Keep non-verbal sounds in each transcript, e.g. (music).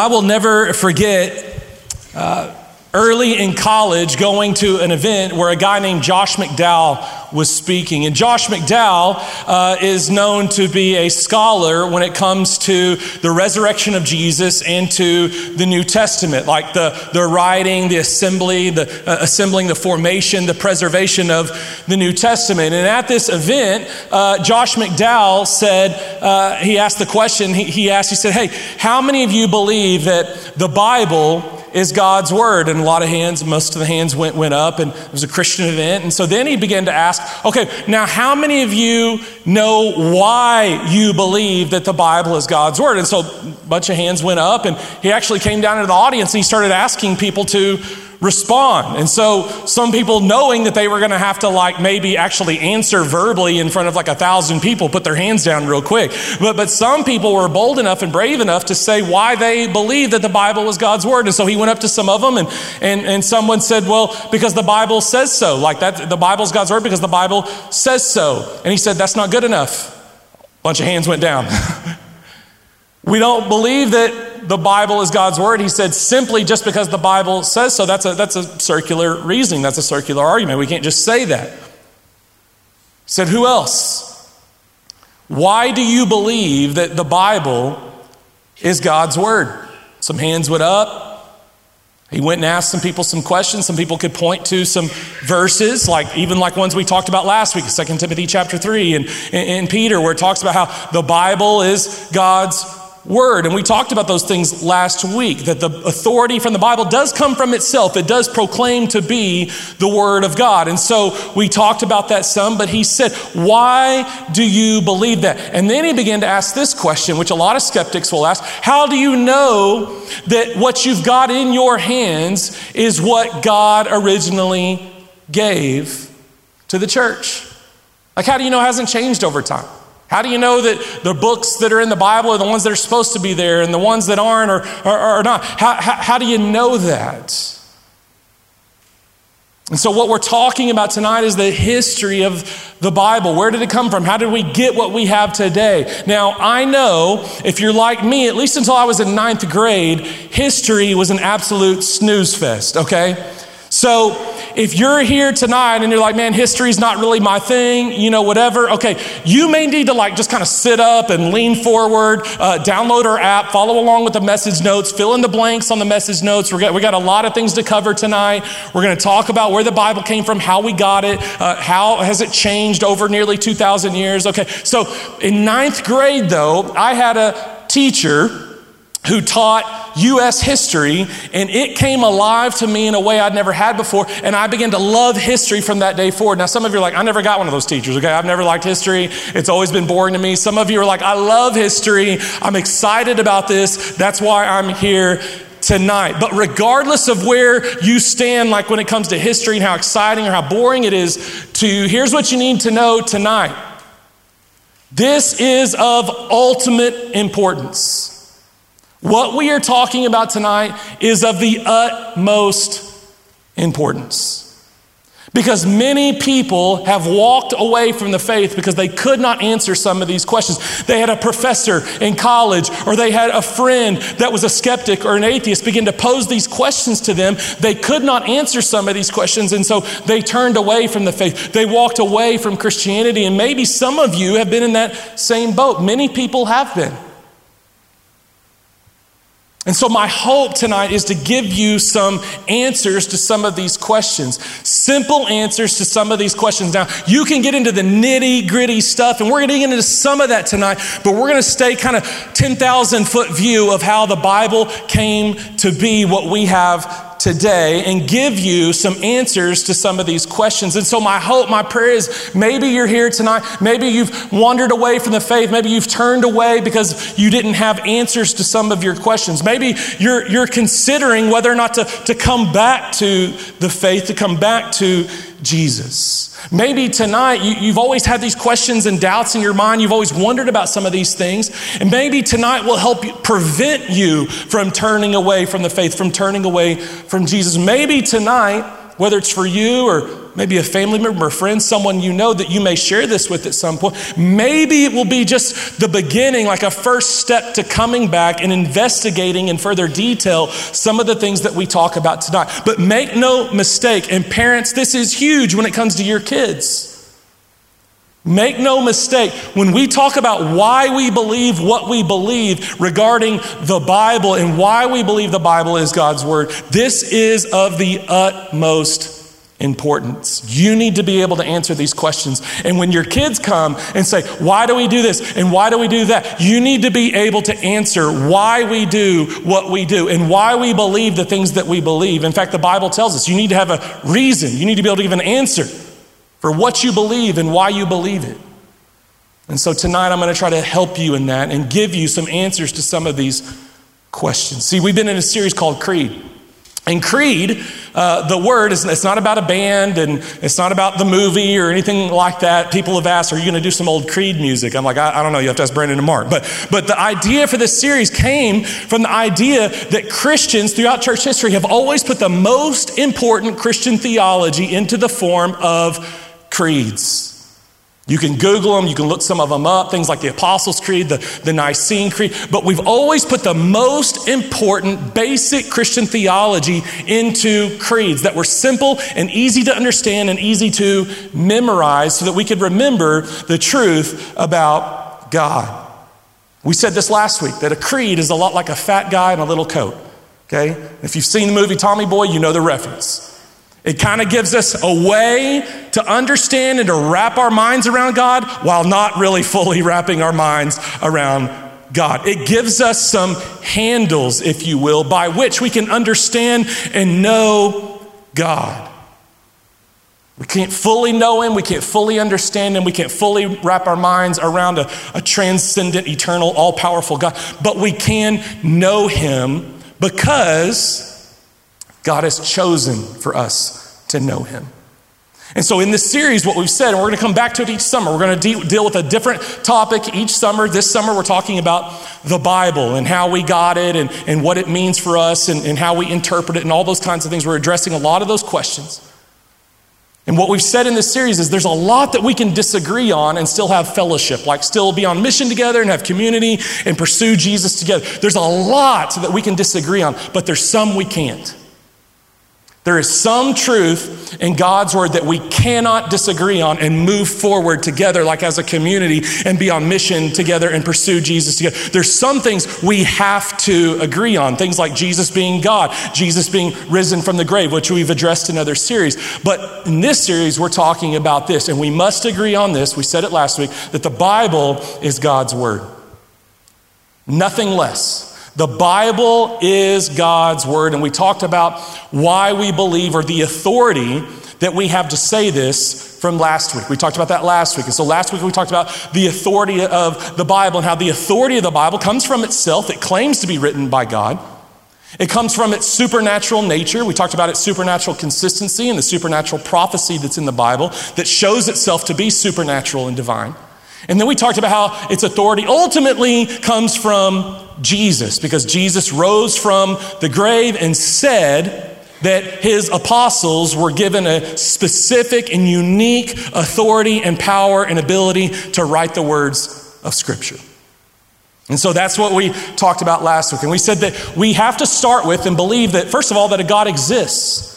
I will never forget uh, early in college going to an event where a guy named Josh McDowell was speaking. And Josh McDowell uh, is known to be a scholar when it comes to the resurrection of Jesus and to the New Testament, like the, the writing, the assembly, the uh, assembling, the formation, the preservation of the New Testament. And at this event, uh, Josh McDowell said, uh, he asked the question, he, he asked, he said, Hey, how many of you believe that the Bible is God's word. And a lot of hands, most of the hands went, went up, and it was a Christian event. And so then he began to ask, okay, now how many of you know why you believe that the Bible is God's word? And so a bunch of hands went up, and he actually came down into the audience and he started asking people to respond. And so some people knowing that they were going to have to like maybe actually answer verbally in front of like a thousand people put their hands down real quick. But but some people were bold enough and brave enough to say why they believed that the Bible was God's word. And so he went up to some of them and and and someone said, "Well, because the Bible says so." Like that the Bible's God's word because the Bible says so. And he said, "That's not good enough." A bunch of hands went down. (laughs) we don't believe that the Bible is God's word. He said simply just because the Bible says so. That's a, that's a circular reasoning. That's a circular argument. We can't just say that. He said, Who else? Why do you believe that the Bible is God's word? Some hands went up. He went and asked some people some questions. Some people could point to some verses, like even like ones we talked about last week, 2 Timothy chapter 3 and, and Peter, where it talks about how the Bible is God's word. And we talked about those things last week that the authority from the Bible does come from itself, it does proclaim to be the word of God. And so we talked about that some, but he said, Why do you believe that? And then he began to ask this question, which a lot of skeptics will ask How do you know that what you've got in your hands is what God originally gave to the church? Like, how do you know it hasn't changed over time? How do you know that the books that are in the Bible are the ones that are supposed to be there and the ones that aren't are, are, are not? How, how, how do you know that? And so, what we're talking about tonight is the history of the Bible. Where did it come from? How did we get what we have today? Now, I know if you're like me, at least until I was in ninth grade, history was an absolute snooze fest, okay? So if you're here tonight and you're like, man, history's not really my thing, you know, whatever, okay, you may need to like just kind of sit up and lean forward, uh, download our app, follow along with the message notes, fill in the blanks on the message notes. We got, we got a lot of things to cover tonight. We're going to talk about where the Bible came from, how we got it, uh, how has it changed over nearly 2,000 years. Okay, so in ninth grade, though, I had a teacher who taught U.S. history, and it came alive to me in a way I'd never had before, and I began to love history from that day forward. Now, some of you are like, I never got one of those teachers, okay? I've never liked history. It's always been boring to me. Some of you are like, I love history. I'm excited about this. That's why I'm here tonight. But regardless of where you stand, like when it comes to history and how exciting or how boring it is to you, here's what you need to know tonight. This is of ultimate importance. What we are talking about tonight is of the utmost importance. Because many people have walked away from the faith because they could not answer some of these questions. They had a professor in college or they had a friend that was a skeptic or an atheist begin to pose these questions to them. They could not answer some of these questions, and so they turned away from the faith. They walked away from Christianity, and maybe some of you have been in that same boat. Many people have been. And so, my hope tonight is to give you some answers to some of these questions. Simple answers to some of these questions. Now, you can get into the nitty gritty stuff, and we're going to get into some of that tonight, but we're going to stay kind of 10,000 foot view of how the Bible came to be what we have today and give you some answers to some of these questions. And so, my hope, my prayer is maybe you're here tonight. Maybe you've wandered away from the faith. Maybe you've turned away because you didn't have answers to some of your questions. Maybe you're, you're considering whether or not to, to come back to the faith, to come back to Jesus. Maybe tonight you, have always had these questions and doubts in your mind. You've always wondered about some of these things. And maybe tonight will help you, prevent you from turning away from the faith, from turning away from Jesus. Maybe tonight whether it's for you or maybe a family member, a friend, someone you know that you may share this with at some point. Maybe it will be just the beginning, like a first step to coming back and investigating in further detail some of the things that we talk about tonight. But make no mistake, and parents, this is huge when it comes to your kids. Make no mistake, when we talk about why we believe what we believe regarding the Bible and why we believe the Bible is God's Word, this is of the utmost importance. You need to be able to answer these questions. And when your kids come and say, Why do we do this? and why do we do that? You need to be able to answer why we do what we do and why we believe the things that we believe. In fact, the Bible tells us you need to have a reason, you need to be able to give an answer for what you believe and why you believe it. And so tonight I'm going to try to help you in that and give you some answers to some of these questions. See, we've been in a series called Creed. And Creed, uh, the word, is it's not about a band and it's not about the movie or anything like that. People have asked, Are you going to do some old Creed music? I'm like, I, I, don't know. You have to ask Brandon and Mark. But, but the idea for this series came from the idea that Christians throughout church history have always put the most important Christian theology into the form of creeds. You can Google them, you can look some of them up, things like the Apostles' Creed, the, the Nicene Creed, but we've always put the most important basic Christian theology into creeds that were simple and easy to understand and easy to memorize so that we could remember the truth about God. We said this last week that a creed is a lot like a fat guy in a little coat. Okay? If you've seen the movie Tommy Boy, you know the reference. It kind of gives us a way to understand and to wrap our minds around God while not really fully (laughs) wrapping our minds around God. It gives us some handles, if you will, by which we can understand and know God. We can't fully know Him, we can't fully understand Him, we can't fully wrap our minds around a, a transcendent, eternal, all powerful God, but we can know Him because God has chosen for us to know Him. And so, in this series, what we've said, and we're going to come back to it each summer, we're going to de- deal with a different topic each summer. This summer, we're talking about the Bible and how we got it and, and what it means for us and, and how we interpret it and all those kinds of things. We're addressing a lot of those questions. And what we've said in this series is there's a lot that we can disagree on and still have fellowship, like still be on mission together and have community and pursue Jesus together. There's a lot that we can disagree on, but there's some we can't. There is some truth in God's word that we cannot disagree on and move forward together, like as a community, and be on mission together and pursue Jesus together. There's some things we have to agree on, things like Jesus being God, Jesus being risen from the grave, which we've addressed in other series. But in this series, we're talking about this, and we must agree on this. We said it last week that the Bible is God's word, nothing less. The Bible is God's word, and we talked about why we believe or the authority that we have to say this from last week. We talked about that last week. And so last week we talked about the authority of the Bible and how the authority of the Bible comes from itself. It claims to be written by God. It comes from its supernatural nature. We talked about its supernatural consistency and the supernatural prophecy that's in the Bible that shows itself to be supernatural and divine. And then we talked about how its authority ultimately comes from Jesus, because Jesus rose from the grave and said that his apostles were given a specific and unique authority and power and ability to write the words of Scripture. And so that's what we talked about last week. And we said that we have to start with and believe that, first of all, that a God exists.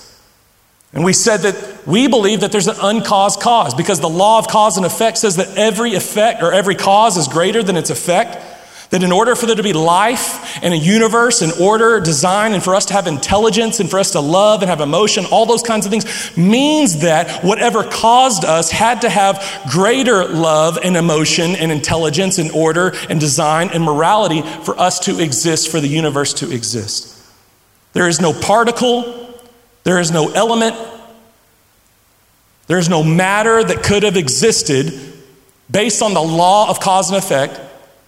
And we said that we believe that there's an uncaused cause because the law of cause and effect says that every effect or every cause is greater than its effect. That in order for there to be life and a universe and order, design, and for us to have intelligence and for us to love and have emotion, all those kinds of things, means that whatever caused us had to have greater love and emotion and intelligence and order and design and morality for us to exist, for the universe to exist. There is no particle there is no element, there is no matter that could have existed based on the law of cause and effect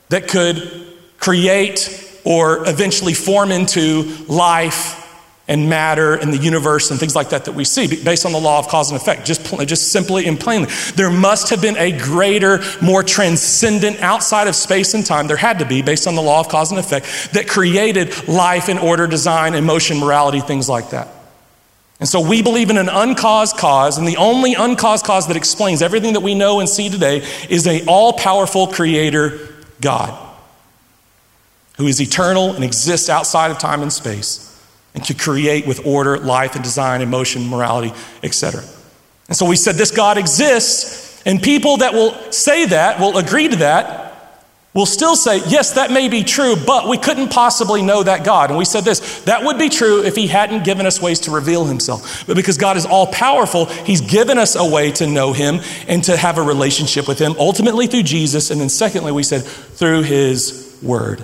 that could create or eventually form into life and matter in the universe and things like that that we see based on the law of cause and effect. Just, just simply and plainly. There must have been a greater more transcendent outside of space and time there had to be based on the law of cause and effect that created life and order design emotion morality things like that And so we believe in an uncaused cause, and the only uncaused cause that explains everything that we know and see today is a all-powerful creator God who is eternal and exists outside of time and space and can create with order, life and design, emotion, morality, etc. And so we said this God exists, and people that will say that, will agree to that, will still say, yes, that may be true, but we couldn't possibly know that God. And we said this that would be true if He hadn't given us ways to reveal Himself. But because God is all powerful, He's given us a way to know Him and to have a relationship with Him, ultimately through Jesus. And then, secondly, we said through His Word.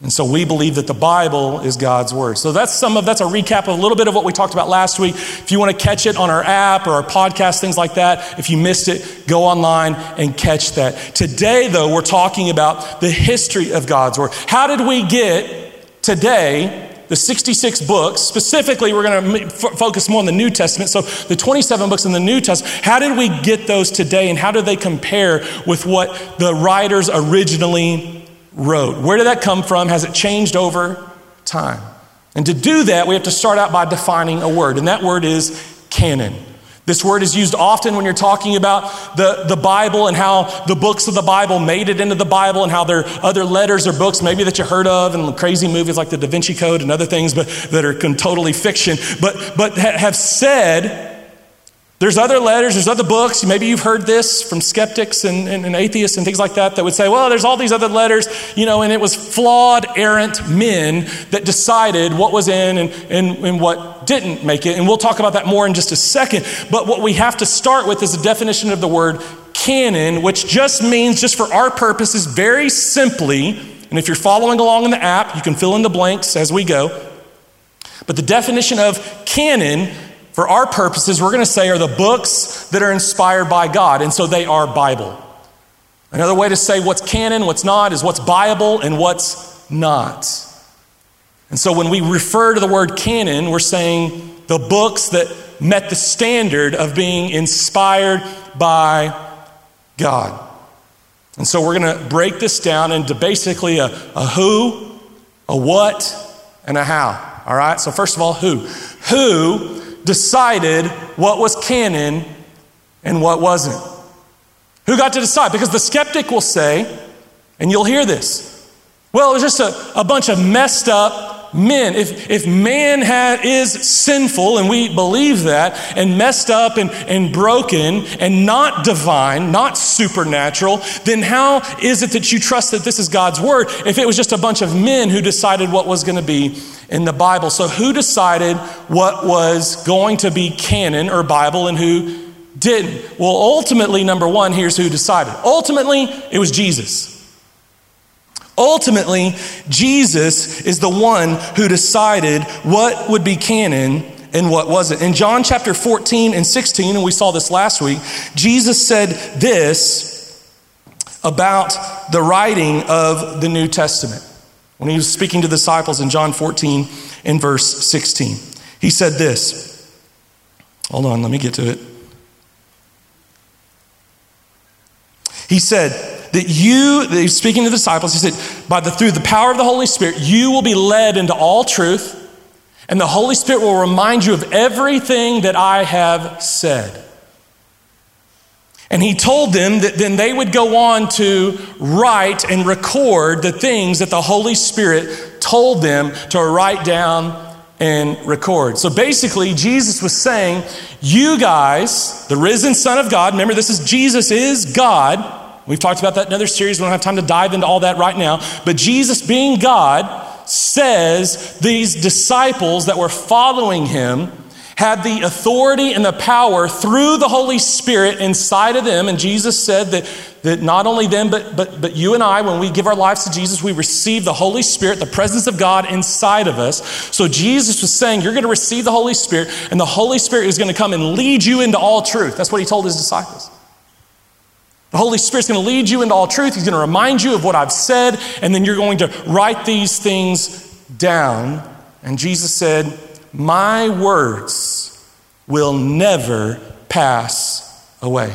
And so we believe that the Bible is God's word. So that's some of that's a recap of a little bit of what we talked about last week. If you want to catch it on our app or our podcast, things like that, if you missed it, go online and catch that. Today, though, we're talking about the history of God's word. How did we get today the 66 books. Specifically, we're going to f- focus more on the New Testament. So, the 27 books in the New Testament, how did we get those today and how do they compare with what the writers originally wrote. Where did that come from? Has it changed over time? And to do that, we have to start out by defining a word, and that word is canon. This word is used often when you're talking about the, the Bible and how the books of the Bible made it into the Bible and how there are other letters or books maybe that you heard of and crazy movies like the Da Vinci Code and other things but, that are totally fiction, but, but have said there's other letters, there's other books. Maybe you've heard this from skeptics and, and, and, atheists and things like that that would say, well, there's all these other letters, you know, and it was flawed, errant men that decided what was in and, and, and what didn't make it. And we'll talk about that more in just a second. But what we have to start with is the definition of the word canon, which just means, just for our purposes, very simply, and if you're following along in the app, you can fill in the blanks as we go. But the definition of canon for our purposes, we're going to say are the books that are inspired by God, and so they are Bible. Another way to say what's canon, what's not, is what's Bible and what's not. And so when we refer to the word canon, we're saying the books that met the standard of being inspired by God. And so we're going to break this down into basically a, a who, a what, and a how. All right? So, first of all, who? Who decided what was canon and what wasn't? Who got to decide? Because the skeptic will say, and you'll hear this, well, it was just a, a bunch of messed up men. If, if man had, is sinful, and we believe that, and messed up and, and broken and not divine, not supernatural, then how is it that you trust that this is God's word if it was just a bunch of men who decided what was going to be in the Bible. So, who decided what was going to be canon or Bible and who didn't? Well, ultimately, number one, here's who decided. Ultimately, it was Jesus. Ultimately, Jesus is the one who decided what would be canon and what wasn't. In John chapter 14 and 16, and we saw this last week, Jesus said this about the writing of the New Testament when he was speaking to the disciples in John 14 in verse 16. He said this. Hold on, let me get to it. He said that you, he's speaking to the disciples, he said, by the through the power of the Holy Spirit, you will be led into all truth, and the Holy Spirit will remind you of everything that I have said. And he told them that then they would go on to write and record the things that the Holy Spirit told them to write down and record. So basically, Jesus was saying, You guys, the risen Son of God, remember this is Jesus is God. We've talked about that in other series. We don't have time to dive into all that right now. But Jesus, being God, says these disciples that were following him had the authority and the power through the Holy Spirit inside of them. And Jesus said that, that not only them, but, but, but you and I, when we give our lives to Jesus, we receive the Holy Spirit, the presence of God inside of us. So Jesus was saying, You're going to receive the Holy Spirit, and the Holy Spirit is going to come and lead you into all truth. That's what he told his disciples. The Holy Spirit's going to lead you into all truth. He's going to remind you of what I've said, and then you're going to write these things down. And Jesus said, my words will never pass away.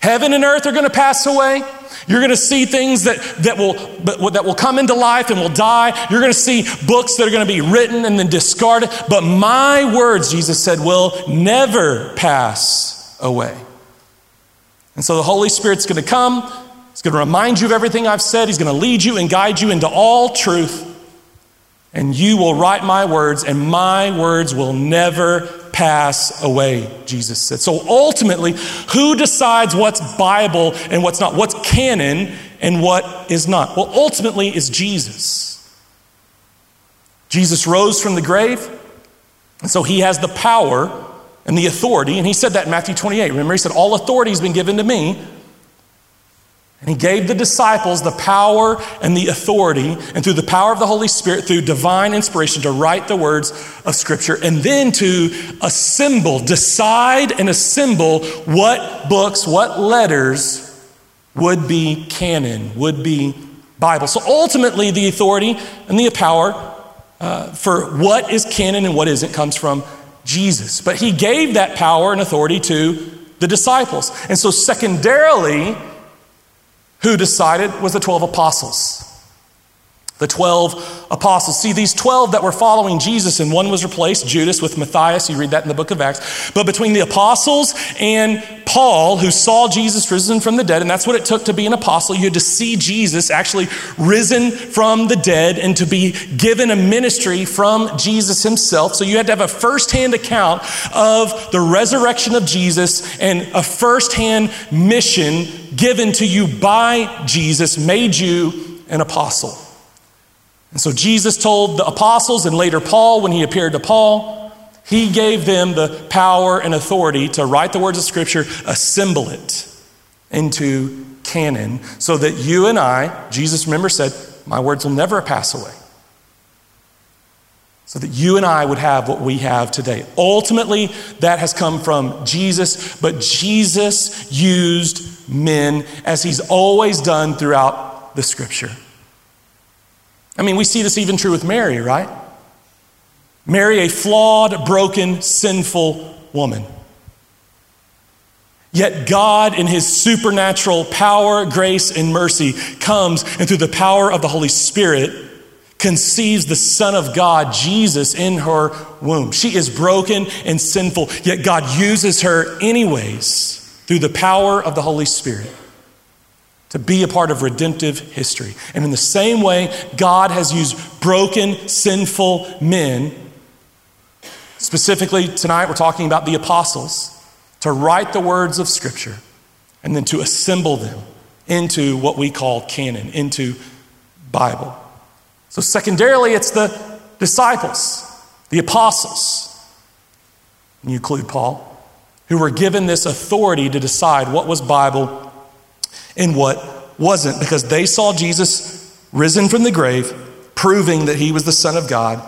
Heaven and earth are going to pass away. You're going to see things that, that, will, that will come into life and will die. You're going to see books that are going to be written and then discarded. But my words, Jesus said, will never pass away. And so the Holy Spirit's going to come. He's going to remind you of everything I've said. He's going to lead you and guide you into all truth. And you will write my words, and my words will never pass away, Jesus said. So ultimately, who decides what's Bible and what's not? What's canon and what is not? Well, ultimately, is Jesus. Jesus rose from the grave, and so he has the power and the authority. And he said that in Matthew 28. Remember, he said, All authority has been given to me. And he gave the disciples the power and the authority, and through the power of the Holy Spirit, through divine inspiration, to write the words of Scripture, and then to assemble, decide and assemble what books, what letters would be canon, would be Bible. So ultimately, the authority and the power uh, for what is canon and what isn't comes from Jesus. But he gave that power and authority to the disciples. And so, secondarily, who decided was the 12 apostles. The 12 apostles. See, these 12 that were following Jesus, and one was replaced, Judas, with Matthias. You read that in the book of Acts. But between the apostles and Paul, who saw Jesus risen from the dead, and that's what it took to be an apostle, you had to see Jesus actually risen from the dead and to be given a ministry from Jesus himself. So you had to have a firsthand account of the resurrection of Jesus and a firsthand mission given to you by Jesus made you an apostle. And so Jesus told the apostles and later Paul, when he appeared to Paul, he gave them the power and authority to write the words of Scripture, assemble it into canon, so that you and I, Jesus, remember, said, My words will never pass away so that you and I would have what we have today. Ultimately, that has come from Jesus, but Jesus used men as he's always done throughout the scripture. I mean, we see this even true with Mary, right? Mary, a flawed, broken, sinful woman. Yet God, in his supernatural power, grace, and mercy, comes and through the power of the Holy Spirit, conceives the Son of God, Jesus, in her womb. She is broken and sinful, yet God uses her anyways through the power of the Holy Spirit to be a part of redemptive history. And in the same way, God has used broken, sinful men. Specifically, tonight we're talking about the apostles to write the words of Scripture and then to assemble them into what we call canon, into Bible. So, secondarily, it's the disciples, the apostles, and you include Paul, who were given this authority to decide what was Bible and what wasn't, because they saw Jesus risen from the grave, proving that he was the Son of God.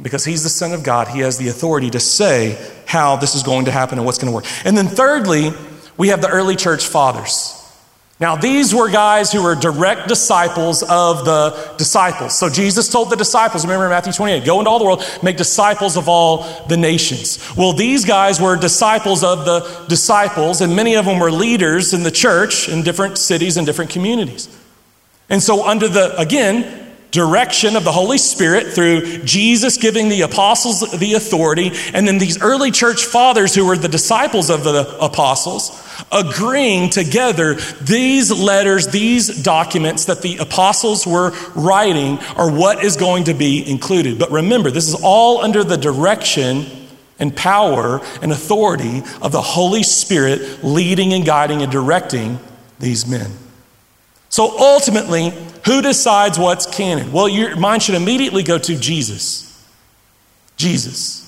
Because he's the Son of God, he has the authority to say how this is going to happen and what's going to work. And then, thirdly, we have the early church fathers. Now, these were guys who were direct disciples of the disciples. So Jesus told the disciples, remember in Matthew 28, go into all the world, make disciples of all the nations. Well, these guys were disciples of the disciples, and many of them were leaders in the church in different cities and different communities. And so, under the, again, direction of the Holy Spirit through Jesus giving the apostles the authority, and then these early church fathers who were the disciples of the apostles agreeing together these letters, these documents that the apostles were writing are what is going to be included. But remember, this is all under the direction and power and authority of the Holy Spirit leading and guiding and directing these men. So ultimately, who decides what's canon? Well, your mind should immediately go to Jesus. Jesus.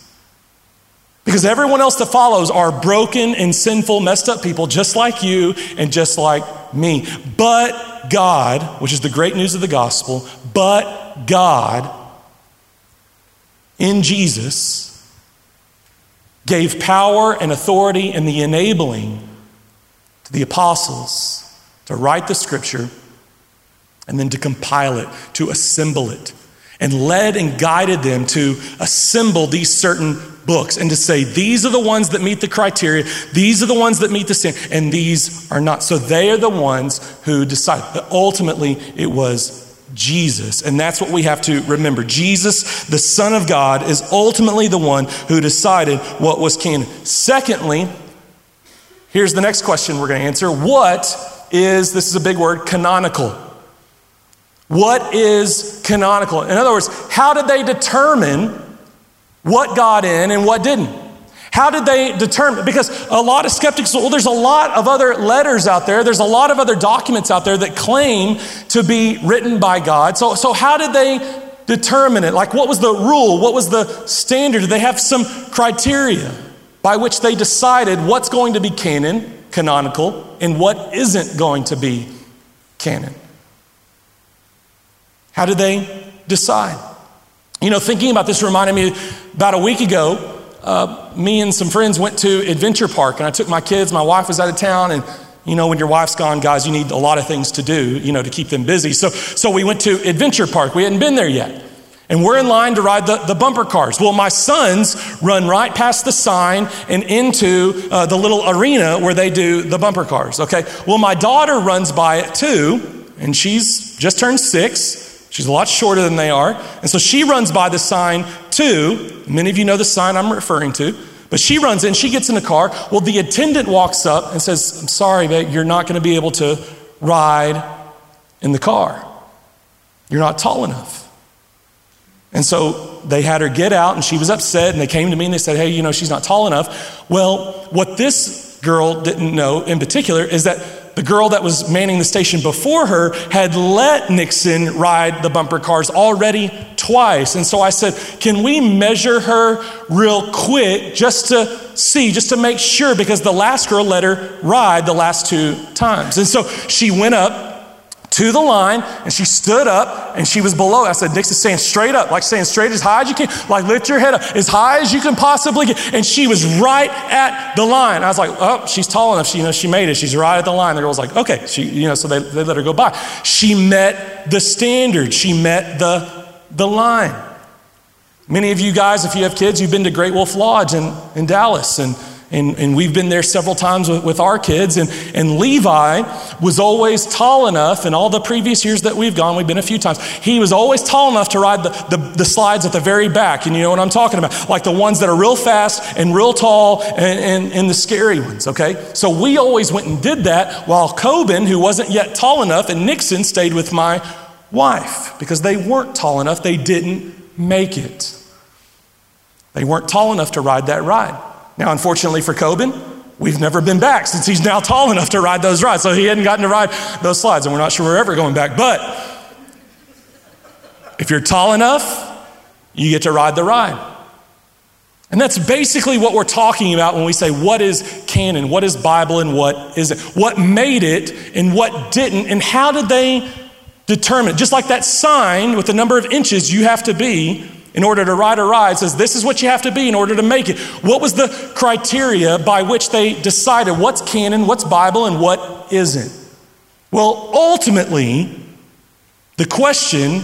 Because everyone else that follows are broken and sinful, messed up people, just like you and just like me. But God, which is the great news of the gospel, but God in Jesus gave power and authority and the enabling to the apostles to write the scripture and then to compile it, to assemble it, and led and guided them to assemble these certain books and to say, these are the ones that meet the criteria, these are the ones that meet the standard, and these are not. So they are the ones who decide. But ultimately, it was Jesus. And that's what we have to remember. Jesus, the Son of God, is ultimately the one who decided what was canon. Secondly, here's the next question we're going to answer What is, this is a big word, canonical? What is canonical? In other words, how did they determine what got in and what didn't? How did they determine? Because a lot of skeptics, well, there's a lot of other letters out there, there's a lot of other documents out there that claim to be written by God. So, so how did they determine it? Like, what was the rule? What was the standard? Did they have some criteria by which they decided what's going to be canon, canonical, and what isn't going to be canon? How did they decide? You know, thinking about this reminded me about a week ago, uh, me and some friends went to Adventure Park, and I took my kids. My wife was out of town, and you know, when your wife's gone, guys, you need a lot of things to do, you know, to keep them busy. So, so we went to Adventure Park. We hadn't been there yet. And we're in line to ride the, the bumper cars. Well, my sons run right past the sign and into uh, the little arena where they do the bumper cars, okay? Well, my daughter runs by it too, and she's just turned six. She's a lot shorter than they are. And so she runs by the sign too. Many of you know the sign I'm referring to. But she runs in, she gets in the car. Well, the attendant walks up and says, I'm sorry, babe, you're not going to be able to ride in the car. You're not tall enough. And so they had her get out, and she was upset, and they came to me and they said, Hey, you know, she's not tall enough. Well, what this girl didn't know in particular is that the girl that was manning the station before her had let Nixon ride the bumper cars already twice. And so I said, Can we measure her real quick just to see, just to make sure? Because the last girl let her ride the last two times. And so she went up to the line and she stood up and she was below. I said, "Nix is stand straight up, like stand straight as high as you can, like lift your head up as high as you can possibly get. And she was right at the line. I was like, oh, she's tall enough. She, you know, she made it. She's right at the line. The girl was like, okay. She, you know, so they, they let her go by. She met the standard. She met the, the line. Many of you guys, if you have kids, you've been to Great Wolf Lodge in, in Dallas and and, and we've been there several times with, with our kids. And, and Levi was always tall enough, in all the previous years that we've gone, we've been a few times, he was always tall enough to ride the, the, the slides at the very back. And you know what I'm talking about? Like the ones that are real fast and real tall and, and, and the scary ones, okay? So we always went and did that while Coben, who wasn't yet tall enough, and Nixon stayed with my wife because they weren't tall enough. They didn't make it. They weren't tall enough to ride that ride. Now, unfortunately for Coben, we've never been back since he's now tall enough to ride those rides. So he hadn't gotten to ride those slides, and we're not sure we're ever going back. But if you're tall enough, you get to ride the ride. And that's basically what we're talking about when we say what is canon, what is Bible, and what isn't. What made it and what didn't, and how did they determine it? Just like that sign with the number of inches you have to be in order to ride a ride says this is what you have to be in order to make it. What was the criteria by which they decided what's canon, what's Bible, and what isn't? Well, ultimately, the question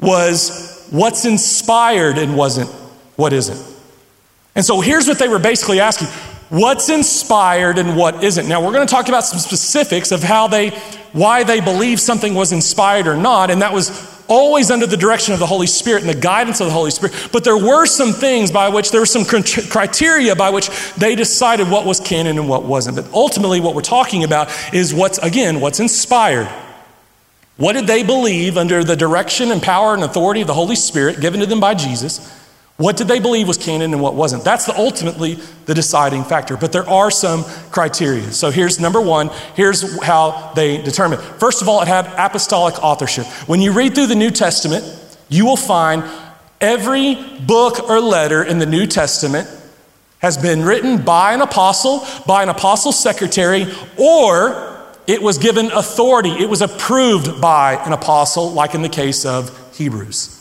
was what's inspired and wasn't, what isn't. And so here's what they were basically asking what's inspired and what isn't. Now, we're going to talk about some specifics of how they, why they believe something was inspired or not, and that was always under the direction of the Holy Spirit and the guidance of the Holy Spirit. But there were some things by which, there were some criteria by which they decided what was canon and what wasn't. But ultimately, what we're talking about is what's, again, what's inspired. What did they believe under the direction and power and authority of the Holy Spirit given to them by Jesus? What did they believe was canon and what wasn't? That's the, ultimately the deciding factor. But there are some criteria. So here's number one. Here's how they determine. First of all, it had apostolic authorship. When you read through the New Testament, you will find every book or letter in the New Testament has been written by an apostle, by an apostle's secretary, or it was given authority. It was approved by an apostle, like in the case of Hebrews.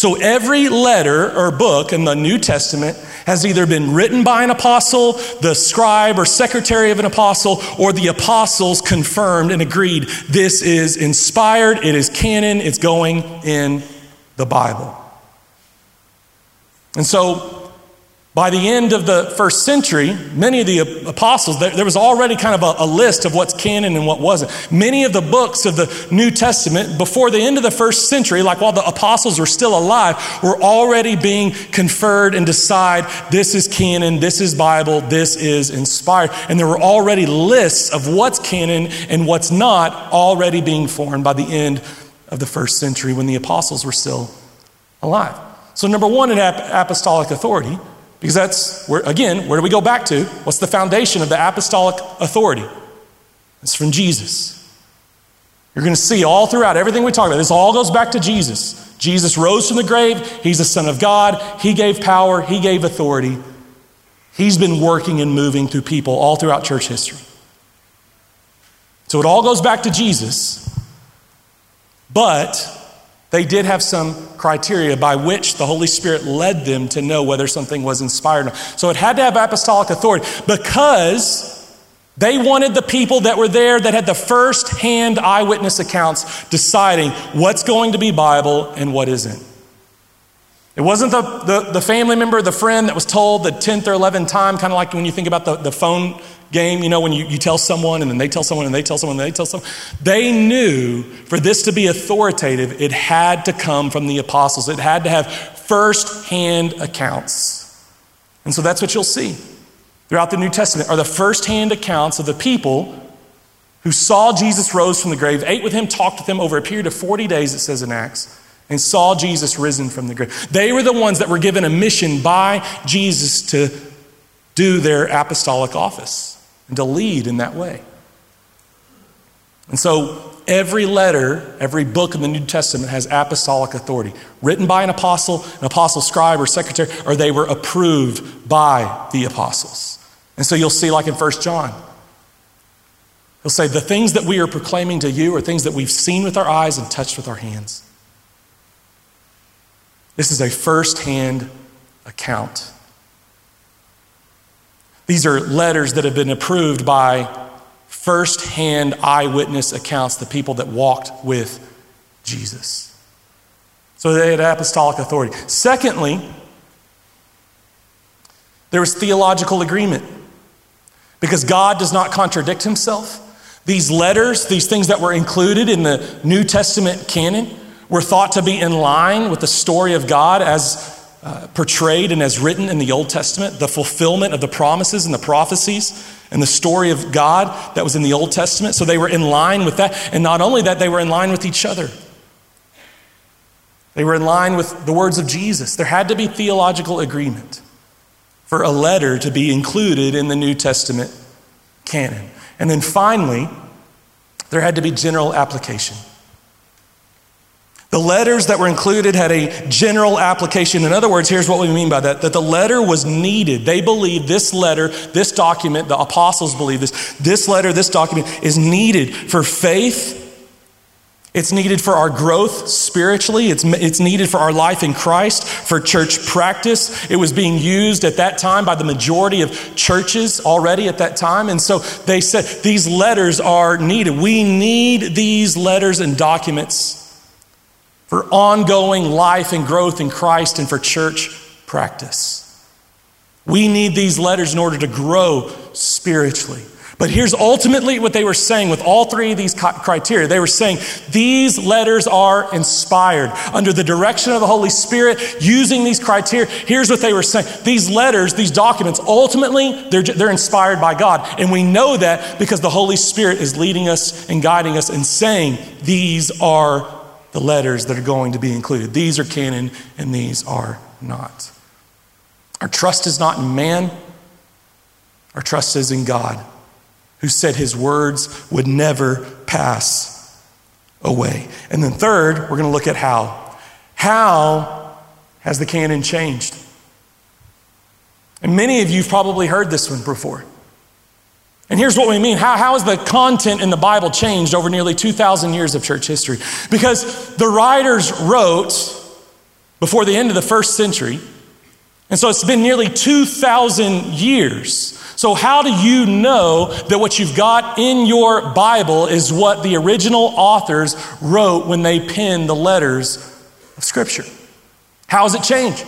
So every letter or book in the New Testament has either been written by an apostle, the scribe or secretary of an apostle, or the apostles confirmed and agreed this is inspired, it is canon, it's going in the Bible. And so By the end of the first century, many of the apostles, there, was already kind of a, a, list of what's canon and what wasn't. Many of the books of the New Testament, before the end of the first century, like while the apostles were still alive, were already being conferred and decide this is canon, this is Bible, this is inspired. And there were already lists of what's canon and what's not already being formed by the end of the first century when the apostles were still alive. So, number one in apostolic authority because that's, where, again, where do we go back to? What's the foundation of the apostolic authority? It's from Jesus. You're going to see all throughout everything we talk about, this all goes back to Jesus. Jesus rose from the grave. He's the Son of God. He gave power, He gave authority. He's been working and moving through people all throughout church history. So it all goes back to Jesus. But they did have some criteria by which the Holy Spirit led them to know whether something was inspired. So it had to have apostolic authority because they wanted the people that were there that had the first hand eyewitness accounts deciding what's going to be Bible and what isn't. It wasn't the, the, the, family member, the friend that was told the 10th or 11th time, kind of like when you think about the, the phone game, you know, when you, you tell someone and then they tell someone and they tell someone and they tell someone. They knew for this to be authoritative, it had to come from the apostles. It had to have first hand accounts. And so that's what you'll see throughout the New Testament are the first hand accounts of the people who saw Jesus rose from the grave, ate with him, talked with him over a period of 40 days, it says in Acts, and saw Jesus risen from the grave. They were the ones that were given a mission by Jesus to do their apostolic office and to lead in that way. And so every letter, every book in the New Testament has apostolic authority, written by an apostle, an apostle scribe or secretary, or they were approved by the apostles. And so you'll see, like in 1 John, he'll say, The things that we are proclaiming to you are things that we've seen with our eyes and touched with our hands. This is a first hand account these are letters that have been approved by first-hand eyewitness accounts, the people that walked with Jesus. So they had apostolic authority. Secondly, there was theological agreement. Because God does not contradict himself. These letters, these things that were included in the New Testament canon, were thought to be in line with the story of God as uh, portrayed and as written in the Old Testament, the fulfillment of the promises and the prophecies and the story of God that was in the Old Testament. So they were in line with that. And not only that, they were in line with each other. They were in line with the words of Jesus. There had to be theological agreement for a letter to be included in the New Testament canon. And then finally, there had to be general application. The letters that were included had a general application. In other words, here's what we mean by that that the letter was needed. They believed this letter, this document, the apostles believe this, this letter, this document is needed for faith. It's needed for our growth spiritually. It's, it's needed for our life in Christ, for church practice. It was being used at that time by the majority of churches already at that time. And so they said these letters are needed. We need these letters and documents for ongoing life and growth in Christ and for church practice. We need these letters in order to grow spiritually. But here's ultimately what they were saying with all three of these criteria. They were saying these letters are inspired under the direction of the Holy Spirit using these criteria. Here's what they were saying these letters, these documents, ultimately, they're, they're inspired by God. And we know that because the Holy Spirit is leading us and guiding us and saying these are the letters that are going to be included. These are canon and these are not. Our trust is not in man, our trust is in God, who said his words would never pass away. And then, third, we're going to look at how. How has the canon changed? And many of you have probably heard this one before. And here's what we mean. How, how has the content in the Bible changed over nearly 2,000 years of church history? Because the writers wrote before the end of the first century, and so it's been nearly 2,000 years. So, how do you know that what you've got in your Bible is what the original authors wrote when they penned the letters of Scripture? How has it changed?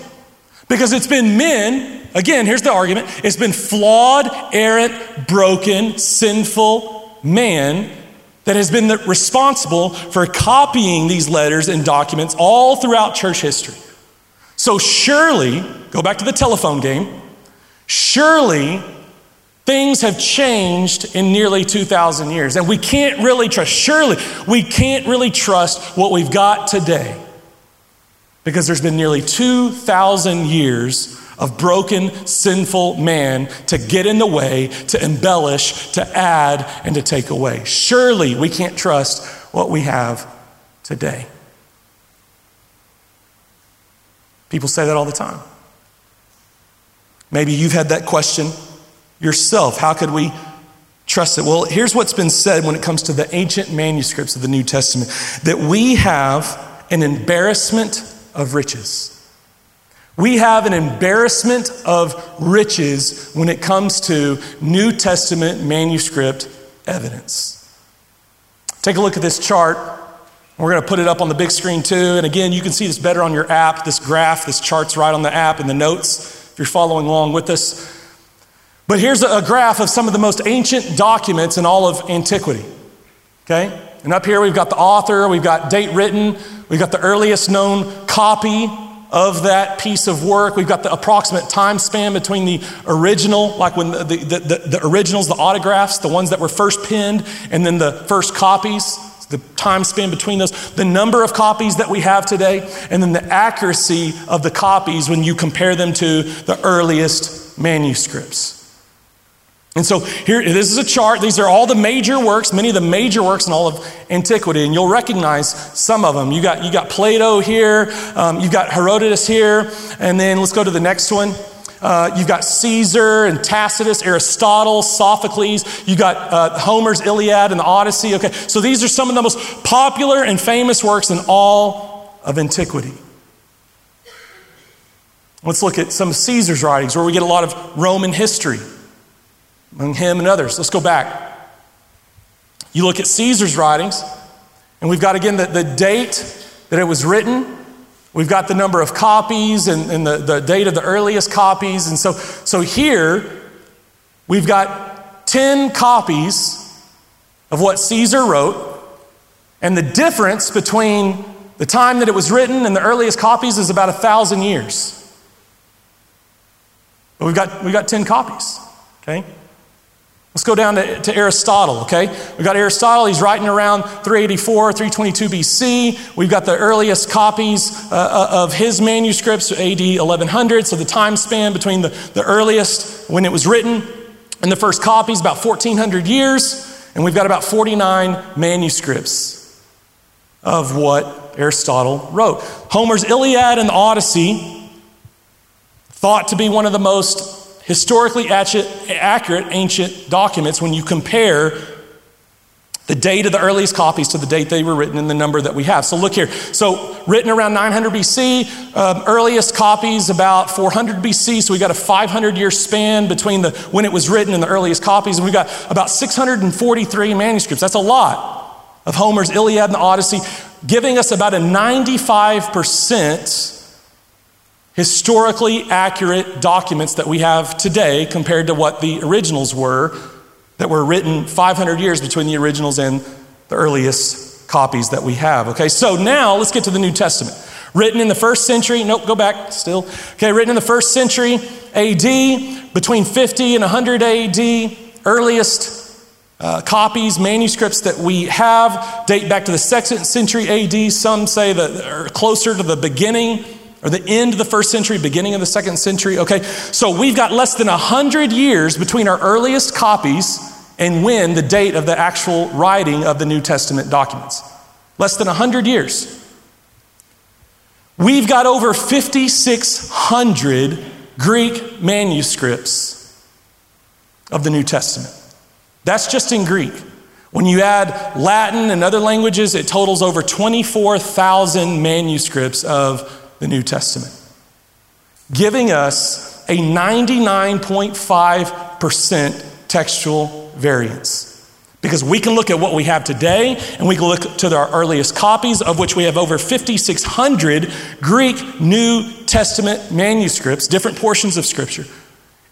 Because it's been men again, here's the argument it's been flawed, errant, broken, sinful man that has been responsible for copying these letters and documents all throughout church history. So, surely, go back to the telephone game, surely things have changed in nearly 2,000 years. And we can't really trust, surely, we can't really trust what we've got today because there's been nearly 2,000 years of broken, sinful man to get in the way, to embellish, to add, and to take away. Surely we can't trust what we have today. People say that all the time. Maybe you've had that question yourself. How could we trust it? Well, here's what's been said when it comes to the ancient manuscripts of the New Testament that we have an embarrassment of riches. We have an embarrassment of riches when it comes to New Testament manuscript evidence. Take a look at this chart. We're going to put it up on the big screen too. And again, you can see this better on your app. This graph, this chart's right on the app in the notes if you're following along with us. But here's a graph of some of the most ancient documents in all of antiquity. Okay? And up here we've got the author, we've got date written, we've got the earliest known copy of that piece of work. We've got the approximate time span between the original, like when the, the, the, the, originals, the autographs, the ones that were first pinned, and then the first copies, the time span between those, the number of copies that we have today, and then the accuracy of the copies when you compare them to the earliest manuscripts. And so here, this is a chart. These are all the major works, many of the major works in all of antiquity, and you'll recognize some of them. You got, you got Plato here, um, you've got Herodotus here, and then let's go to the next one. Uh, you've got Caesar and Tacitus, Aristotle, Sophocles. You've got uh, Homer's Iliad and the Odyssey. Okay, so these are some of the most popular and famous works in all of antiquity. Let's look at some of Caesar's writings where we get a lot of Roman history among him and others. Let's go back. You look at Caesar's writings, and we've got again the, the date that it was written. We've got the number of copies and, and the, the date of the earliest copies. And so, so here, we've got 10 copies of what Caesar wrote, and the difference between the time that it was written and the earliest copies is about a thousand years. But we've got, we've got 10 copies, okay? Let's go down to, to, Aristotle, okay? We've got Aristotle, he's writing around 384, 322 BC. We've got the earliest copies uh, uh of his manuscripts, AD 1100, so the time span between the, the earliest when it was written and the first copies, about 1400 years. And we've got about 49 manuscripts of what Aristotle wrote. Homer's Iliad and the Odyssey, thought to be one of the most historically accurate ancient documents when you compare the date of the earliest copies to the date they were written and the number that we have. So look here. So written around 900 BC, um, earliest copies about 400 BC. So we got a 500 year span between the when it was written and the earliest copies, and we got about 643 manuscripts. That's a lot of Homer's Iliad and the Odyssey, giving us about a 95 percent historically accurate documents that we have today compared to what the originals were that were written 500 years between the originals and the earliest copies that we have. Okay, so now let's get to the New Testament. Written in the first century, nope, go back still. Okay, written in the first century AD, between 50 and 100 AD, earliest uh, copies, manuscripts that we have date back to the second century AD. Some say that are closer to the beginning or the end of the first century, beginning of the second century. Okay, so we've got less than 100 years between our earliest copies and when the date of the actual writing of the New Testament documents. Less than 100 years. We've got over 5,600 Greek manuscripts of the New Testament. That's just in Greek. When you add Latin and other languages, it totals over 24,000 manuscripts of the New Testament, giving us a 99.5% textual variance. Because we can look at what we have today and we can look to our earliest copies, of which we have over 5,600 Greek New Testament manuscripts, different portions of Scripture,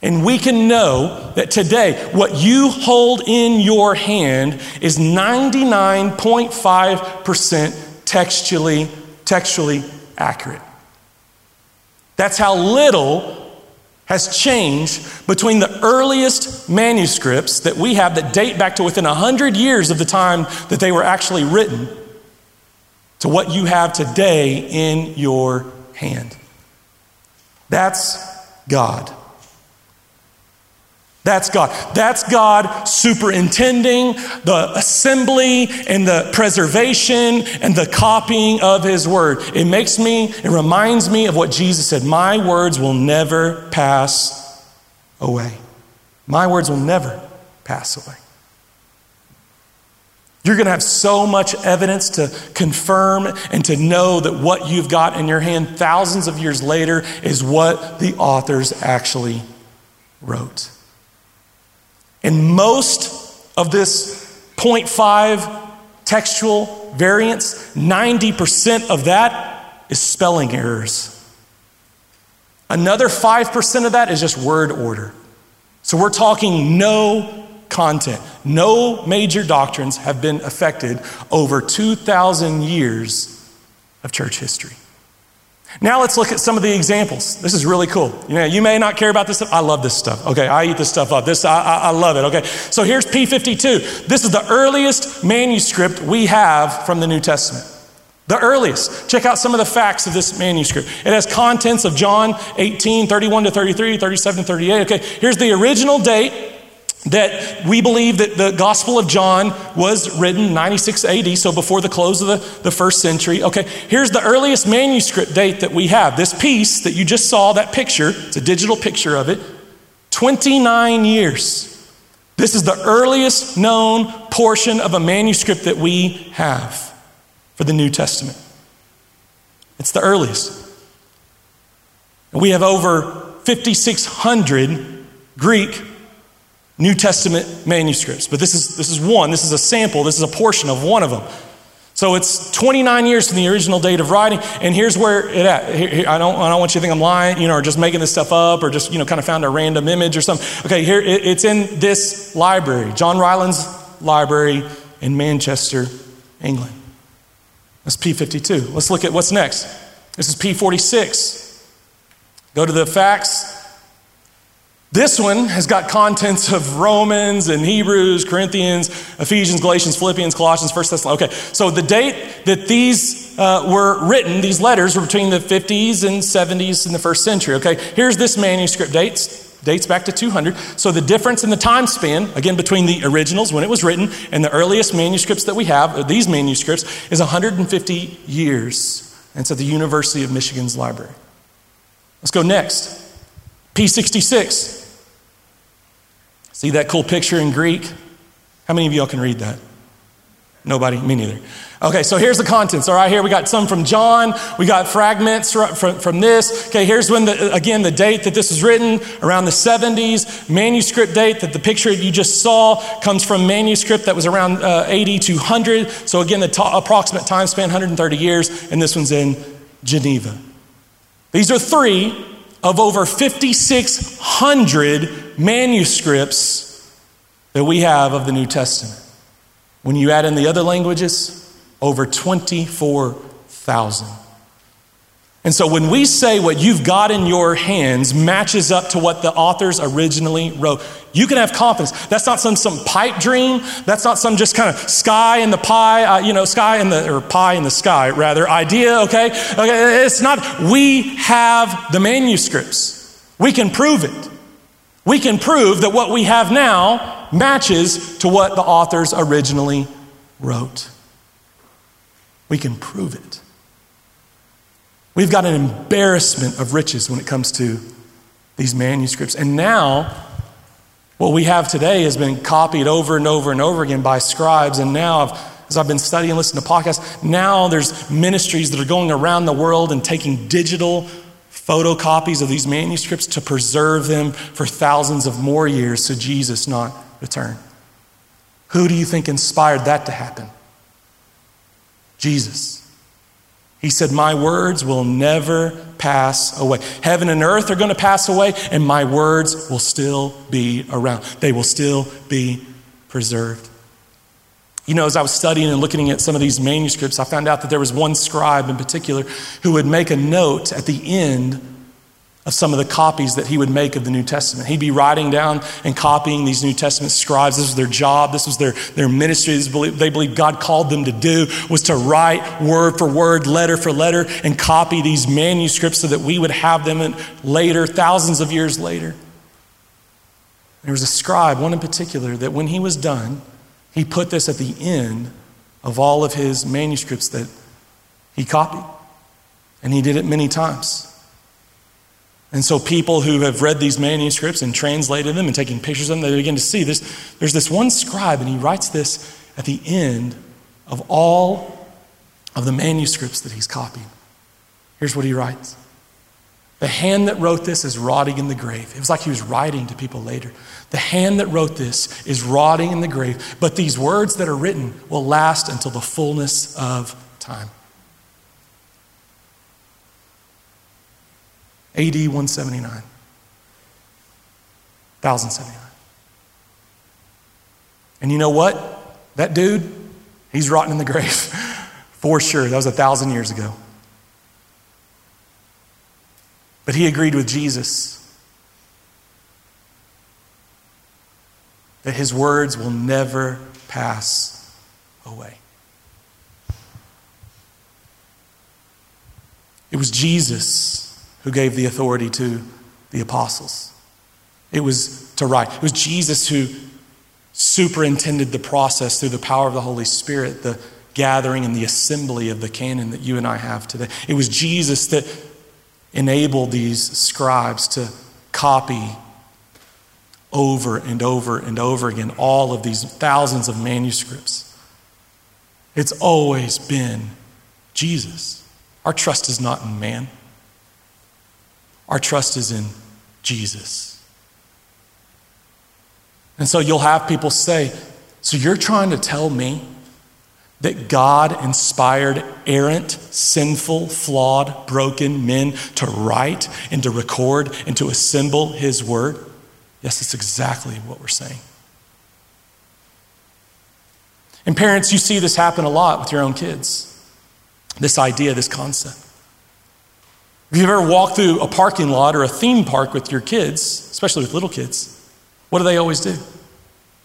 And we can know that today, what you hold in your hand is 99.5% textually, textually accurate. That's how little has changed between the earliest manuscripts that we have that date back to within 100 years of the time that they were actually written to what you have today in your hand. That's God. That's God. That's God superintending the assembly and the preservation and the copying of His Word. It makes me, it reminds me of what Jesus said My words will never pass away. My words will never pass away. You're going to have so much evidence to confirm and to know that what you've got in your hand thousands of years later is what the authors actually wrote. And most of this 0.5 textual variance, 90% of that is spelling errors. Another 5% of that is just word order. So we're talking no content. No major doctrines have been affected over 2,000 years of church history. Now let's look at some of the examples. This is really cool. You, know, you may not care about this stuff. I love this stuff. Okay, I eat this stuff up. This I, I, I love it. Okay, so here's P52. This is the earliest manuscript we have from the New Testament. The earliest. Check out some of the facts of this manuscript. It has contents of John 18, 31 to 33, 37 to 38. Okay, here's the original date that we believe that the Gospel of John was written 96 AD, so before the close of the, the first century. Okay, here's the earliest manuscript date that we have. This piece that you just saw, that picture, it's a digital picture of it, 29 years. This is the earliest known portion of a manuscript that we have for the New Testament. It's the earliest. We have over 5,600 Greek New Testament manuscripts. But this is, this is one, this is a sample, this is a portion of one of them. So it's 29 years from the original date of writing, and here's where it at. Here, here, I, don't, I don't want you to think I'm lying, you know, or just making this stuff up, or just, you know, kind of found a random image or something. Okay, here, it, it's in this library, John Rylands library in Manchester, England. That's P52. Let's look at what's next. This is P46. Go to the facts. This one has got contents of Romans and Hebrews, Corinthians, Ephesians, Galatians, Philippians, Colossians, 1 Thessalonians. Okay, so the date that these uh, were written, these letters, were between the 50s and 70s in the first century. Okay, here's this manuscript dates. Dates back to 200. So the difference in the time span, again, between the originals when it was written and the earliest manuscripts that we have, these manuscripts, is 150 years. And it's at the University of Michigan's library. Let's go next. P66. See that cool picture in Greek? How many of y'all can read that? Nobody? Me neither. Okay, so here's the contents. All right, here we got some from John. We got fragments from, from this. Okay, here's when, the, again, the date that this was written, around the 70s. Manuscript date that the picture you just saw comes from manuscript that was around uh, 80 to 100. So again, the t- approximate time span, 130 years, and this one's in Geneva. These are three of over 5,600 manuscripts that we have of the New Testament. When you add in the other languages, over 24,000. And so when we say what you've got in your hands matches up to what the authors originally wrote, you can have confidence. That's not some, some pipe dream. That's not some just kind of sky in the pie, uh, you know, sky in the, or pie in the sky, rather, idea, okay? Okay, it's not, we have the manuscripts. We can prove it. We can prove that what we have now matches to what the authors originally wrote. We can prove it. We've got an embarrassment of riches when it comes to these manuscripts. And now, what we have today has been copied over and over and over again by scribes. And now, as I've been studying and listening to podcasts, now there's ministries that are going around the world and taking digital photocopies of these manuscripts to preserve them for thousands of more years so Jesus not return. Who do you think inspired that to happen? Jesus. He said, My words will never pass away. Heaven and earth are going to pass away, and my words will still be around. They will still be preserved. You know, as I was studying and looking at some of these manuscripts, I found out that there was one scribe in particular who would make a note at the end of some of the copies that he would make of the New Testament. He'd be writing down and copying these New Testament scribes. This was their job, this was their, their ministry. They believed God called them to do was to write word for word, letter for letter, and copy these manuscripts so that we would have them later, thousands of years later. There was a scribe, one in particular, that when he was done, he put this at the end of all of his manuscripts that he copied. And he did it many times. And so people who have read these manuscripts and translated them and taking pictures of them, they begin to see this. There's this one scribe, and he writes this at the end of all of the manuscripts that he's copied. Here's what he writes. The hand that wrote this is rotting in the grave. It was like he was writing to people later. The hand that wrote this is rotting in the grave, but these words that are written will last until the fullness of time. AD 179. 1079. And you know what? That dude, he's rotting in the grave. (laughs) For sure. That was a thousand years ago. But he agreed with Jesus that his words will never pass away. It was Jesus who gave the authority to the apostles. It was to write. It was Jesus who superintended the process through the power of the Holy Spirit, the gathering and the assembly of the canon that you and I have today. It was Jesus that enabled these scribes to copy over and over and over again all of these thousands of manuscripts. It's always been Jesus. Our trust is not in man. Our trust is in Jesus. And so you'll have people say, So you're trying to tell me that God inspired errant, sinful, flawed, broken men to write and to record and to assemble His word? Yes, that's exactly what we're saying. And parents, you see this happen a lot with your own kids this idea, this concept. Have you ever walked through a parking lot or a theme park with your kids, especially with little kids? What do they always do?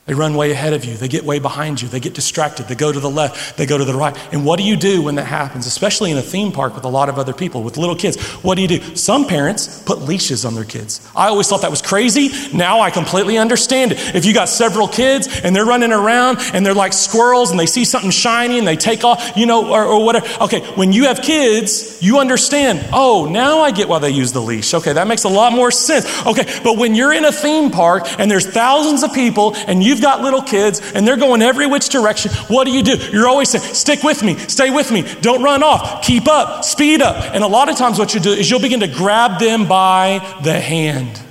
They run way ahead of you. They get way behind you. They get distracted. They go to the left. They go to the right. And what do you do when that happens, especially in a theme park with a lot of other people, with little kids? What do you do? Some parents put leashes on their kids. I always thought that was crazy. Now I completely understand it. If you got several kids and they're running around and they're like squirrels and they see something shiny and they take off, you know, or, or whatever. Okay, when you have kids, you understand, oh, now I get why they use the leash. Okay, that makes a lot more sense. Okay, but when you're in a theme park and there's thousands of people and you you've got little kids and they're going every which direction, what do you do? You're always saying, stick with me, stay with me, don't run off, keep up, speed up. And a lot of times, what you do is you'll begin to grab them by the hand.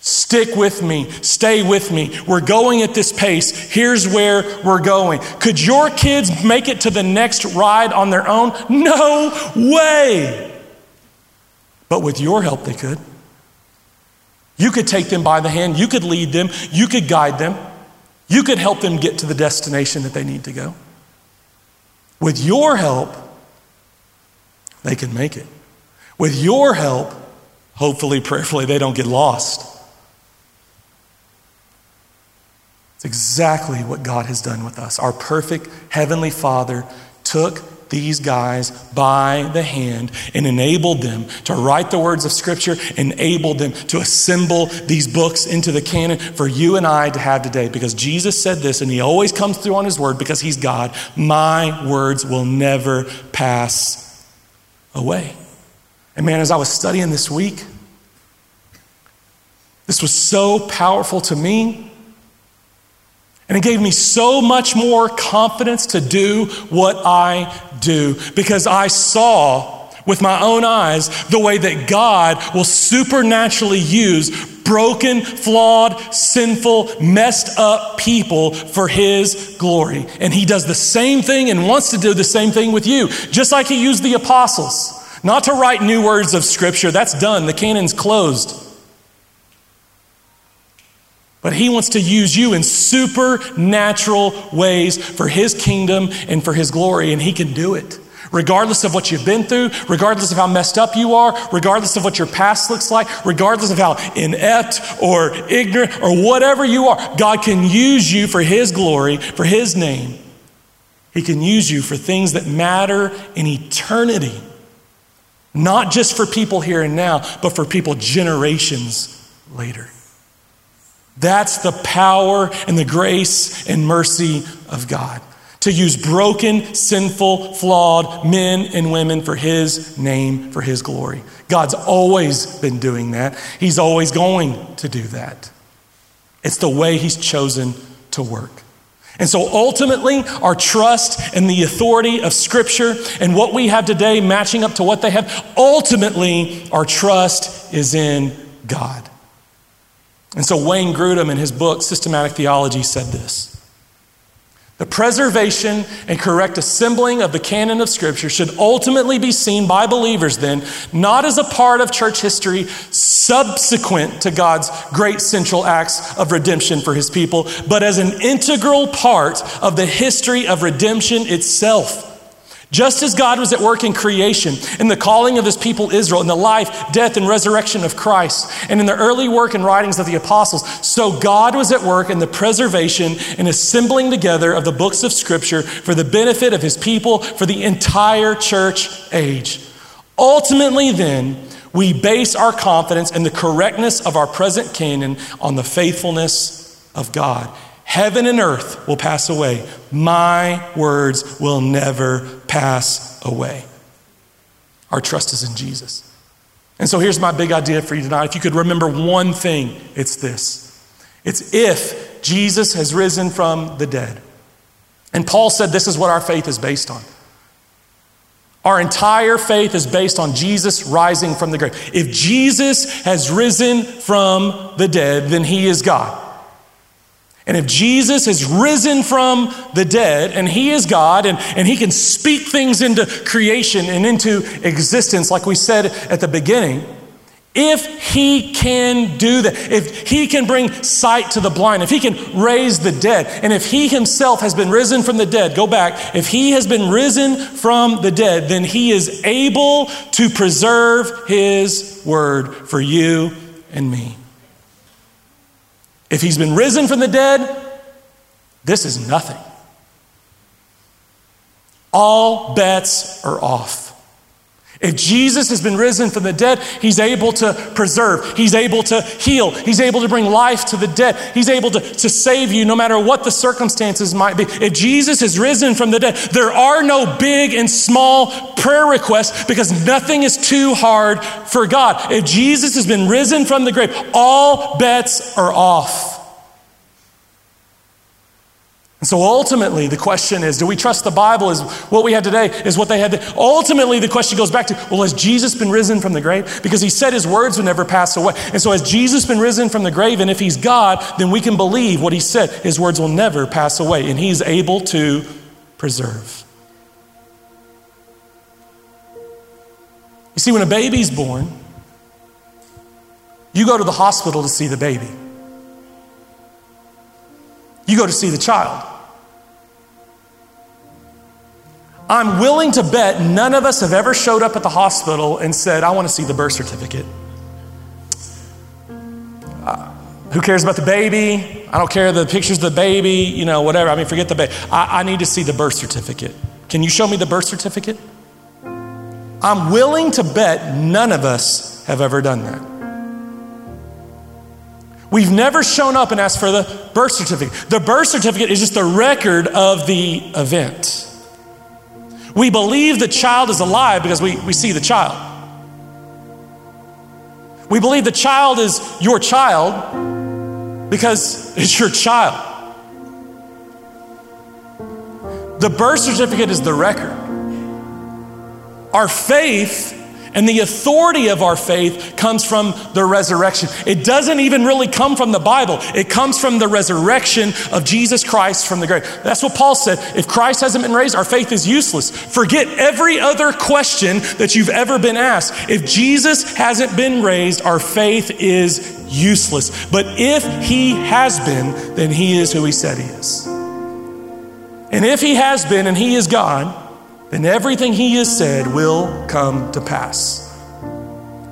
Stick with me. Stay with me. We're going at this pace. Here's where we're going. Could your kids make it to the next ride on their own? No way. But with your help, they could. You could take them by the hand, you could lead them, you could guide them, you could help them get to the destination that they need to go. With your help, they can make it. With your help, hopefully, prayerfully, they don't get lost. It's exactly what God has done with us. Our perfect Heavenly Father took these guys by the hand and enabled them to write the words of Scripture, enabled them to assemble these books into the canon for you and I to have today. Because Jesus said this, and He always comes through on His word because He's God my words will never pass away. And man, as I was studying this week, this was so powerful to me and it gave me so much more confidence to do what I do because I saw with my own eyes the way that God will supernaturally use broken, flawed, sinful, messed up people for His glory. And He does the same thing and wants to do the same thing with you, just like He used the apostles. not to write new words of Scripture. That's done, the canon's closed. But He wants to use you in supernatural ways for His kingdom and for His glory, and He can do it. Regardless of what you've been through, regardless of how messed up you are, regardless of what your past looks like, regardless of how inept or ignorant or whatever you are, God can use you for His glory, for His name. He can use you for things that matter in eternity. Not just for people here and now, but for people generations later. That's the power and the grace and mercy of God to use broken, sinful, flawed men and women for His name, for His glory. God's always been doing that. He's always going to do that. It's the way He's chosen to work. And so ultimately, our trust in the authority of Scripture and what we have today matching up to what they have, ultimately, our trust is in God. And so Wayne Grudem, in his book, Systematic Theology, said this The preservation and correct assembling of the canon of Scripture should ultimately be seen by believers, then, not as a part of church history subsequent to God's great central acts of redemption for his people, but as an integral part of the history of redemption itself. Just as God was at work in creation, in the calling of his people Israel, in the life, death, and resurrection of Christ, and in the early work and writings of the apostles, so God was at work in the preservation and assembling together of the books of Scripture for the benefit of his people for the entire church age. Ultimately, then, we base our confidence in the correctness of our present canon on the faithfulness of God. Heaven and earth will pass away. My words will never pass away. Our trust is in Jesus. And so here's my big idea for you tonight. If you could remember one thing, it's this it's if Jesus has risen from the dead. And Paul said this is what our faith is based on. Our entire faith is based on Jesus rising from the grave. If Jesus has risen from the dead, then he is God. And if Jesus has risen from the dead and he is God and, and he can speak things into creation and into existence, like we said at the beginning, if he can do that, if he can bring sight to the blind, if he can raise the dead, and if he himself has been risen from the dead, go back, if he has been risen from the dead, then he is able to preserve his word for you and me. If he's been risen from the dead, this is nothing. All bets are off. If Jesus has been risen from the dead, he's able to preserve, he's able to heal, he's able to bring life to the dead, he's able to, to save you no matter what the circumstances might be. If Jesus has risen from the dead, there are no big and small prayer requests because nothing is too hard for God. If Jesus has been risen from the grave, all bets are off. And so ultimately, the question is do we trust the Bible is what we had today, is what they had? Ultimately, the question goes back to well, has Jesus been risen from the grave? Because he said his words would never pass away. And so, has Jesus been risen from the grave? And if he's God, then we can believe what he said. His words will never pass away, and he's able to preserve. You see, when a baby's born, you go to the hospital to see the baby. You go to see the child. I'm willing to bet none of us have ever showed up at the hospital and said, I want to see the birth certificate. Uh, who cares about the baby? I don't care the pictures of the baby, you know, whatever. I mean, forget the baby. I, I need to see the birth certificate. Can you show me the birth certificate? I'm willing to bet none of us have ever done that. We've never shown up and asked for the birth certificate. The birth certificate is just the record of the event. We believe the child is alive because we, we see the child. We believe the child is your child because it's your child. The birth certificate is the record. Our faith And the authority of our faith comes from the resurrection. It doesn't even really come from the Bible, it comes from the resurrection of Jesus Christ from the grave. That's what Paul said. If Christ hasn't been raised, our faith is useless. Forget every other question that you've ever been asked. If Jesus hasn't been raised, our faith is useless. But if he has been, then he is who he said he is. And if he has been and he is God, then everything he has said will come to pass.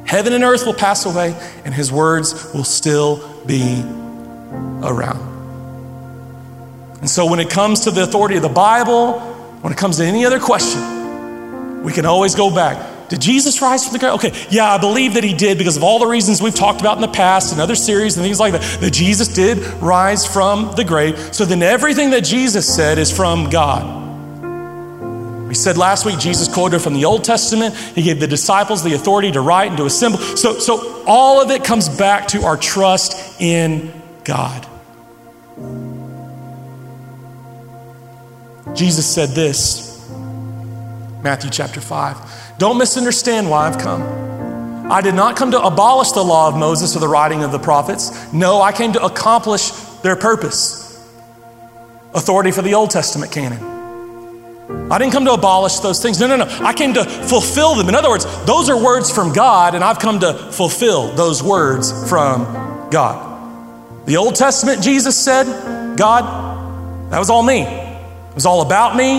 Heaven and earth will pass away, and his words will still be around. And so, when it comes to the authority of the Bible, when it comes to any other question, we can always go back. Did Jesus rise from the grave? Okay, yeah, I believe that he did because of all the reasons we've talked about in the past and other series and things like that, that Jesus did rise from the grave. So then everything that Jesus said is from God. We said last week, Jesus quoted from the Old Testament. He gave the disciples the authority to write and to assemble. So, so all of it comes back to our trust in God. Jesus said this, Matthew chapter 5. Don't misunderstand why I've come. I did not come to abolish the law of Moses or the writing of the prophets. No, I came to accomplish their purpose. Authority for the Old Testament canon. I didn't come to abolish those things. No, no, no. I came to fulfill them. In other words, those are words from God, and I've come to fulfill those words from God. The Old Testament, Jesus said, God, that was all me. It was all about me.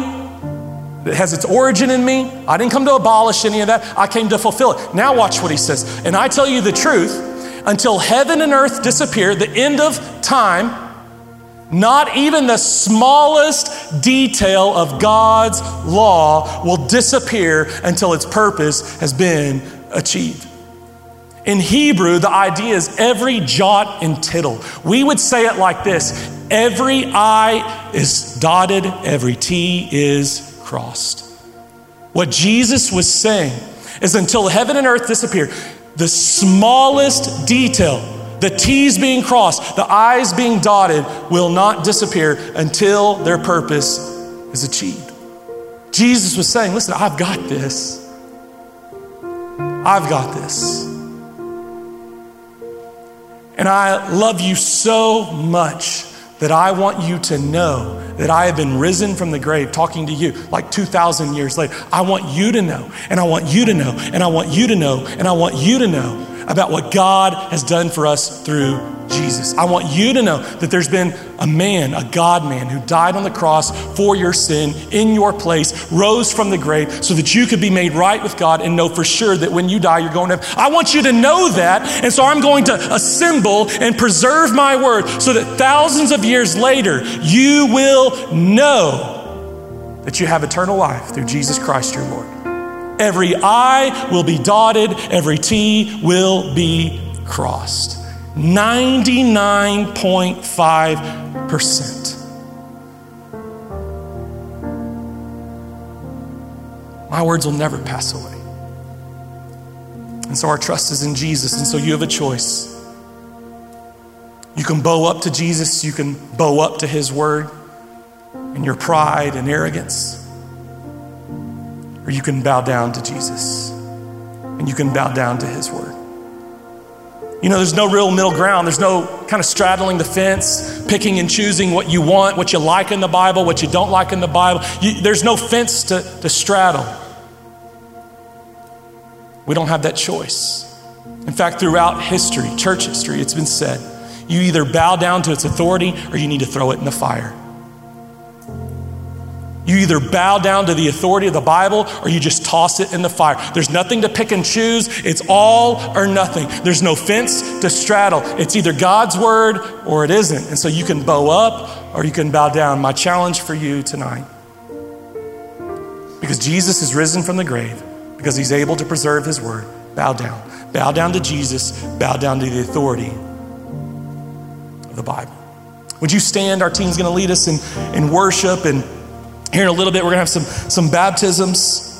It has its origin in me. I didn't come to abolish any of that. I came to fulfill it. Now, watch what he says. And I tell you the truth until heaven and earth disappear, the end of time, not even the smallest detail of God's law will disappear until its purpose has been achieved. In Hebrew, the idea is every jot and tittle. We would say it like this every I is dotted, every T is crossed. What Jesus was saying is until heaven and earth disappear, the smallest detail the T's being crossed, the I's being dotted will not disappear until their purpose is achieved. Jesus was saying, Listen, I've got this. I've got this. And I love you so much that I want you to know that I have been risen from the grave, talking to you like 2,000 years later. I want you to know, and I want you to know, and I want you to know, and I want you to know about what God has done for us through Jesus. I want you to know that there's been a man, a God man, who died on the cross for your sin in your place, rose from the grave so that you could be made right with God and know for sure that when you die, you're going to heaven. I want you to know that. And so I'm going to assemble and preserve my word so that thousands of years later, you will know that you have eternal life through Jesus Christ your Lord. Every I will be dotted, every T will be crossed. 99.5%. My words will never pass away. And so our trust is in Jesus. And so you have a choice. You can bow up to Jesus, you can bow up to his word and your pride and arrogance or you can bow down to Jesus and you can bow down to His Word. You know, there's no real middle ground. There's no kind of straddling the fence, picking and choosing what you want, what you like in the Bible, what you don't like in the Bible. You, there's no fence to, to straddle. We don't have that choice. In fact, throughout history, church history, it's been said you either bow down to its authority or you need to throw it in the fire. You either bow down to the authority of the Bible or you just toss it in the fire. There's nothing to pick and choose. It's all or nothing. There's no fence to straddle. It's either God's word or it isn't. And so you can bow up or you can bow down. My challenge for you tonight because Jesus is risen from the grave, because he's able to preserve his word, bow down. Bow down to Jesus, bow down to the authority of the Bible. Would you stand? Our team's going to lead us in, in worship and here in a little bit, we're going to have some, some baptisms.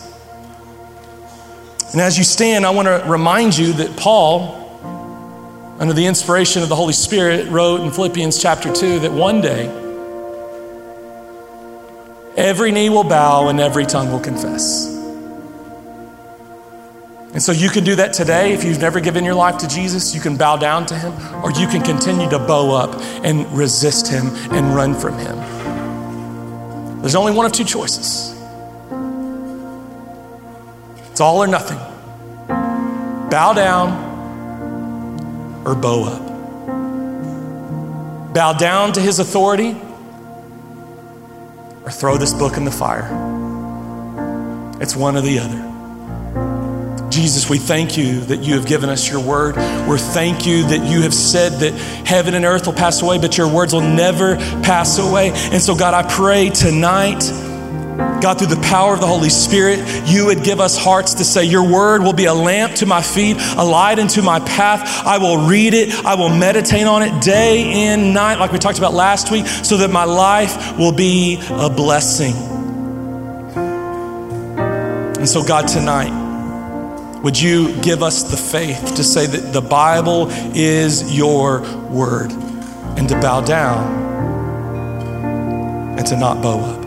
And as you stand, I want to remind you that Paul, under the inspiration of the Holy Spirit, wrote in Philippians chapter 2 that one day every knee will bow and every tongue will confess And so you can do that today. If you've never given your life to Jesus, you can bow down to him, or you can continue to bow up and resist him and run from him. There's only one of two choices it's all or nothing. Bow down or bow up. Bow down to his authority or throw this book in the fire. It's one or the other. Jesus, we thank you that you have given us your word. We thank you that you have said that heaven and earth will pass away, but your words will never pass away. And so, God, I pray tonight. God, through the power of the Holy Spirit, you would give us hearts to say, Your word will be a lamp to my feet, a light into my path. I will read it, I will meditate on it day and night, like we talked about last week, so that my life will be a blessing. And so, God, tonight, would you give us the faith to say that the Bible is your word and to bow down and to not bow up?